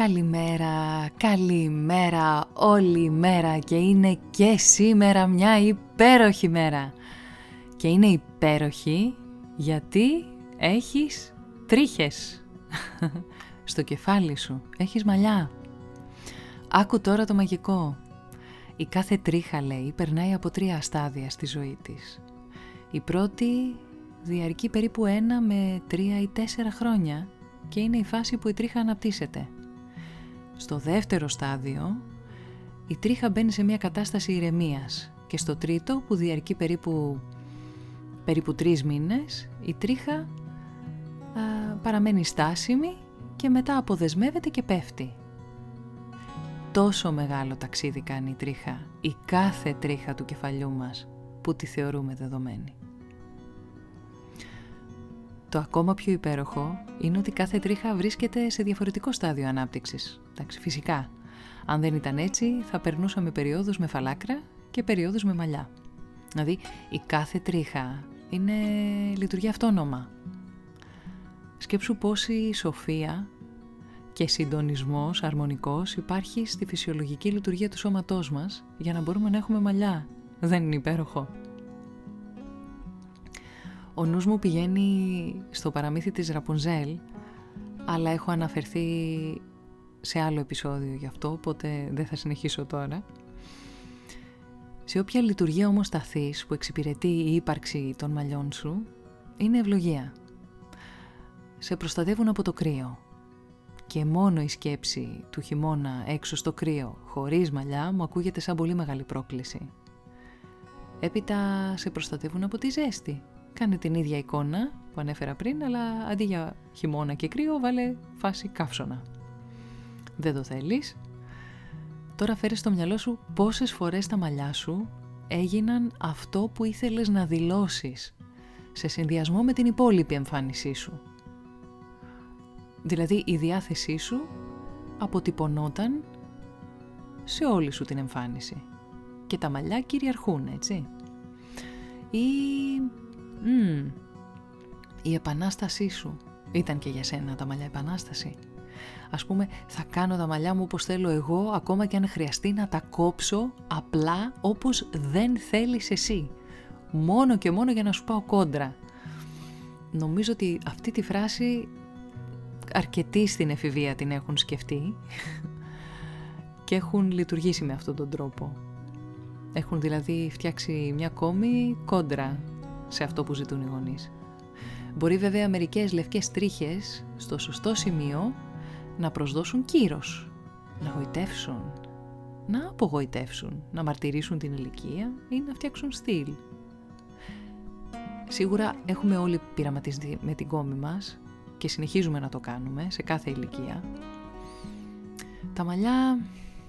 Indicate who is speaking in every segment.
Speaker 1: Καλημέρα, καλημέρα όλη μέρα και είναι και σήμερα μια υπέροχη μέρα. Και είναι υπέροχη γιατί έχεις τρίχες στο κεφάλι σου, έχεις μαλλιά. Άκου τώρα το μαγικό. Η κάθε τρίχα λέει περνάει από τρία στάδια στη ζωή της. Η πρώτη διαρκεί περίπου ένα με τρία ή τέσσερα χρόνια και είναι η φάση που η τρίχα αναπτύσσεται. Στο δεύτερο στάδιο, η τρίχα μπαίνει σε μια κατάσταση ηρεμίας και στο τρίτο, που διαρκεί περίπου, περίπου τρεις μήνες, η τρίχα α, παραμένει στάσιμη και μετά αποδεσμεύεται και πέφτει. Τόσο μεγάλο ταξίδι κάνει η τρίχα, η κάθε τρίχα του κεφαλιού μας, που τη θεωρούμε δεδομένη. Το ακόμα πιο υπέροχο είναι ότι κάθε τρίχα βρίσκεται σε διαφορετικό στάδιο ανάπτυξης. Εντάξει, φυσικά. Αν δεν ήταν έτσι, θα περνούσαμε περιόδους με φαλάκρα και περιόδους με μαλλιά. Δηλαδή, η κάθε τρίχα είναι λειτουργεί αυτόνομα. Σκέψου πόση σοφία και συντονισμός αρμονικός υπάρχει στη φυσιολογική λειτουργία του σώματός μας για να μπορούμε να έχουμε μαλλιά. Δεν είναι υπέροχο. Ο νους μου πηγαίνει στο παραμύθι της Ραπουνζέλ, αλλά έχω αναφερθεί σε άλλο επεισόδιο γι' αυτό, οπότε δεν θα συνεχίσω τώρα. Σε όποια λειτουργία όμως σταθείς που εξυπηρετεί η ύπαρξη των μαλλιών σου, είναι ευλογία. Σε προστατεύουν από το κρύο. Και μόνο η σκέψη του χειμώνα έξω στο κρύο, χωρίς μαλλιά, μου ακούγεται σαν πολύ μεγάλη πρόκληση. Έπειτα σε προστατεύουν από τη ζέστη, Κάνε την ίδια εικόνα που ανέφερα πριν, αλλά αντί για χειμώνα και κρύο, βάλε φάση καύσωνα. Δεν το θέλεις. Τώρα φέρες στο μυαλό σου πόσες φορές τα μαλλιά σου έγιναν αυτό που ήθελες να δηλώσεις σε συνδυασμό με την υπόλοιπη εμφάνισή σου. Δηλαδή η διάθεσή σου αποτυπωνόταν σε όλη σου την εμφάνιση. Και τα μαλλιά κυριαρχούν, έτσι. Ή η επανάστασή σου ήταν και για σένα τα μαλλιά επανάσταση. Ας πούμε θα κάνω τα μαλλιά μου όπως θέλω εγώ ακόμα και αν χρειαστεί να τα κόψω απλά όπως δεν θέλεις εσύ. Μόνο και μόνο για να σου πάω κόντρα. Νομίζω ότι αυτή τη φράση αρκετοί στην εφηβεία την έχουν σκεφτεί και έχουν λειτουργήσει με αυτόν τον τρόπο. Έχουν δηλαδή φτιάξει μια κόμη κόντρα σε αυτό που ζητούν οι γονείς. Μπορεί βέβαια μερικές λευκές τρίχες στο σωστό σημείο να προσδώσουν κύρος, να γοητεύσουν, να απογοητεύσουν, να μαρτυρήσουν την ηλικία ή να φτιάξουν στυλ. Σίγουρα έχουμε όλοι πειραματιστεί με την κόμη μας και συνεχίζουμε να το κάνουμε σε κάθε ηλικία. Τα μαλλιά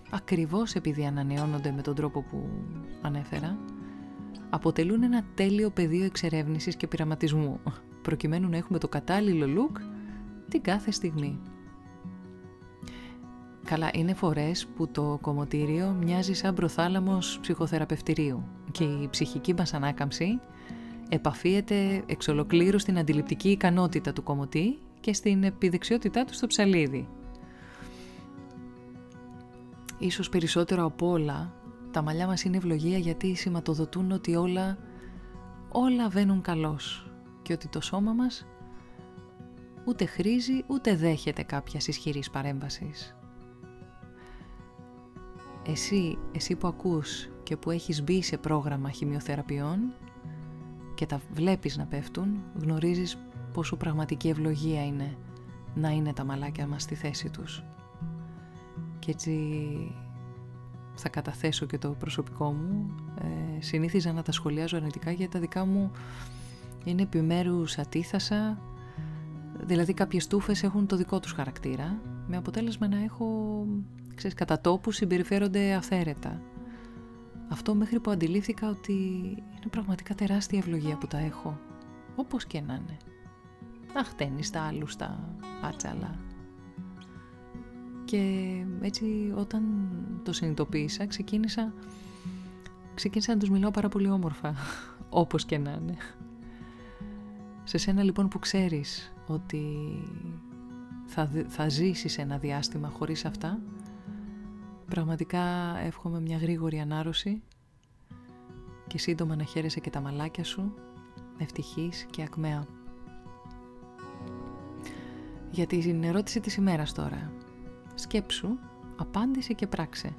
Speaker 1: ακριβώς επειδή ανανεώνονται με τον τρόπο που ανέφερα, αποτελούν ένα τέλειο πεδίο εξερεύνησης και πειραματισμού, προκειμένου να έχουμε το κατάλληλο look την κάθε στιγμή. Καλά, είναι φορές που το κομμωτήριο μοιάζει σαν προθάλαμος ψυχοθεραπευτηρίου και η ψυχική μας ανάκαμψη επαφίεται εξ ολοκλήρους στην αντιληπτική ικανότητα του κομμωτή και στην επιδεξιότητά του στο ψαλίδι. Ίσως περισσότερο από όλα τα μαλλιά μας είναι ευλογία γιατί σηματοδοτούν ότι όλα, όλα βαίνουν καλώς και ότι το σώμα μας ούτε χρήζει ούτε δέχεται κάποιας ισχυρής παρέμβασης. Εσύ, εσύ που ακούς και που έχεις μπει σε πρόγραμμα χημειοθεραπείων και τα βλέπεις να πέφτουν, γνωρίζεις πόσο πραγματική ευλογία είναι να είναι τα μαλάκια μας στη θέση τους. Και έτσι θα καταθέσω και το προσωπικό μου. Ε, συνήθιζα να τα σχολιάζω αρνητικά γιατί τα δικά μου είναι επιμέρους ατίθασα, δηλαδή κάποιες τούφες έχουν το δικό τους χαρακτήρα, με αποτέλεσμα να έχω, ξέρεις, κατά τόπου συμπεριφέρονται αυθαίρετα. Αυτό μέχρι που αντιλήφθηκα ότι είναι πραγματικά τεράστια ευλογία που τα έχω, όπως και να είναι. Αχτένει τα άλλουστα, άτσαλα. Και έτσι όταν το συνειδητοποίησα ξεκίνησα, ξεκίνησα να τους μιλάω πάρα πολύ όμορφα, όπως και να είναι. Σε σένα λοιπόν που ξέρεις ότι θα, θα ζήσεις ένα διάστημα χωρίς αυτά, πραγματικά εύχομαι μια γρήγορη ανάρρωση και σύντομα να χαίρεσαι και τα μαλάκια σου, ευτυχής και ακμαία. Για την ερώτηση της ημέρας τώρα. Σκέψου, απάντησε και πράξε.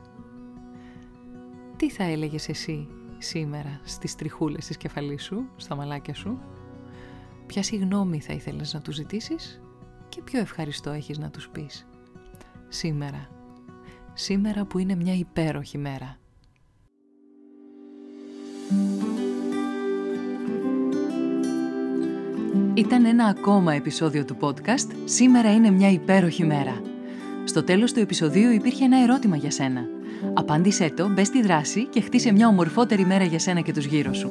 Speaker 1: Τι θα έλεγες εσύ σήμερα στις τριχούλες της κεφαλής σου, στα μαλάκια σου, Ποια συγνώμη θα ήθελες να τους ζητήσεις; Και ποιο ευχαριστώ έχεις να τους πεις. Σήμερα; Σήμερα που είναι μια υπέροχη μέρα. Ήταν ένα ακόμα επεισόδιο του podcast «Σήμερα είναι μια υπέροχη μέρα». Στο τέλος του επεισοδίου υπήρχε ένα ερώτημα για σένα. Απάντησέ το, μπες στη δράση και χτίσε μια ομορφότερη μέρα για σένα και τους γύρω σου.